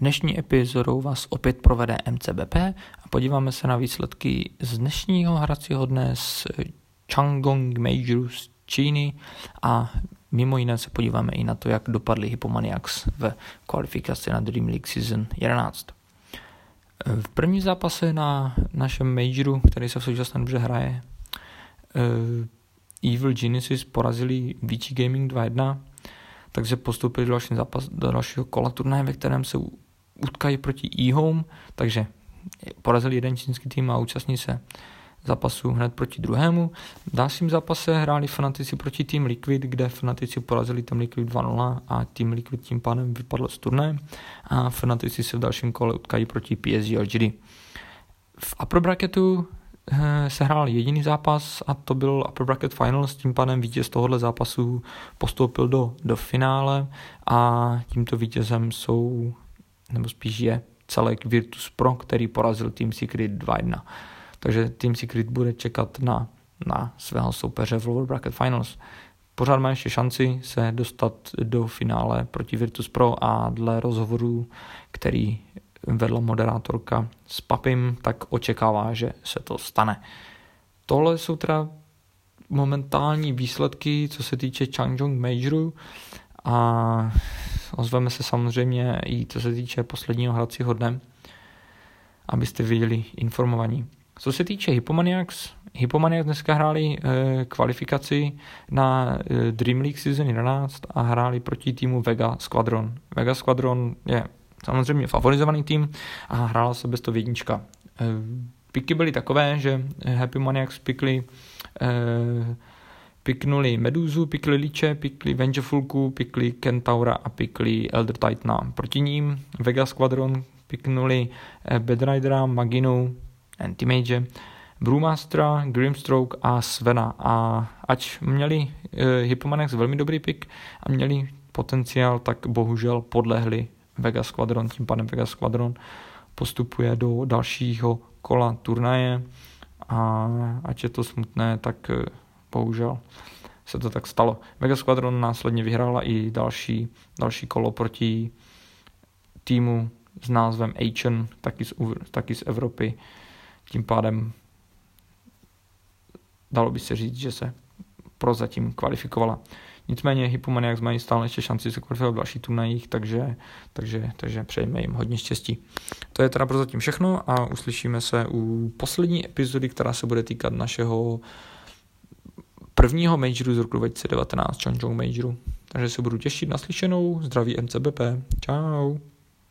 Dnešní epizodou vás opět provede MCBP a podíváme se na výsledky z dnešního hracího dne z Changong Majoru z Číny a mimo jiné se podíváme i na to, jak dopadly Hypomaniacs v kvalifikaci na Dream League Season 11. V první zápase na našem Majoru, který se v současné době hraje, eh, Evil Genesis porazili VG Gaming 2-1, takže postoupili do, zápas, do dalšího kola turnaje, ve kterém se utkají proti e-home, takže porazili jeden čínský tým a účastní se zápasu hned proti druhému. V dalším zápase hráli Fanatici proti tým Liquid, kde Fanatici porazili tým Liquid 2-0 a tým Liquid tím pádem vypadl z turné a Fanatici se v dalším kole utkají proti PSG LGD. V upper bracketu eh, se hrál jediný zápas a to byl Upper Bracket Finals, tím pádem vítěz tohohle zápasu postoupil do, do finále a tímto vítězem jsou nebo spíš je celek Virtus Pro, který porazil Team Secret 2-1. Takže Team Secret bude čekat na, na svého soupeře v Lower Bracket Finals. Pořád má ještě šanci se dostat do finále proti Virtus Pro a dle rozhovoru, který vedla moderátorka s Papim, tak očekává, že se to stane. Tohle jsou teda momentální výsledky, co se týče Changchong Majoru a ozveme se samozřejmě i co se týče posledního hracího dne, abyste viděli informovaní. Co se týče Hypomaniacs, Hypomaniacs dneska hráli e, kvalifikaci na e, Dream League Season 11 a hráli proti týmu Vega Squadron. Vega Squadron je samozřejmě favorizovaný tým a hrála se bez toho jednička. E, piky byly takové, že Happy Maniacs pikli e, piknuli Meduzu, pikli Liče, pikli Vengefulku, pikli Kentaura a pikli Elder Titana. Proti ním Vega Squadron piknuli eh, Bedridera, Maginu, Antimage, Brewmastera, Grimstroke a Svena. A ač měli eh, Hypomanex velmi dobrý pik a měli potenciál, tak bohužel podlehli Vega Squadron, tím pádem Vega Squadron postupuje do dalšího kola turnaje a ať je to smutné, tak eh, bohužel se to tak stalo. Mega Squadron následně vyhrála i další, další kolo proti týmu s názvem Achen, taky z, taky z Evropy. Tím pádem dalo by se říct, že se prozatím kvalifikovala. Nicméně Hypomaniacs mají stále ještě šanci se kvalifikovat v dalších turnajích, takže, takže, takže přejeme jim hodně štěstí. To je teda prozatím všechno a uslyšíme se u poslední epizody, která se bude týkat našeho prvního majoru z roku 2019, Changchong Majoru. Takže se budu těšit na slyšenou. Zdraví MCBP. Ciao.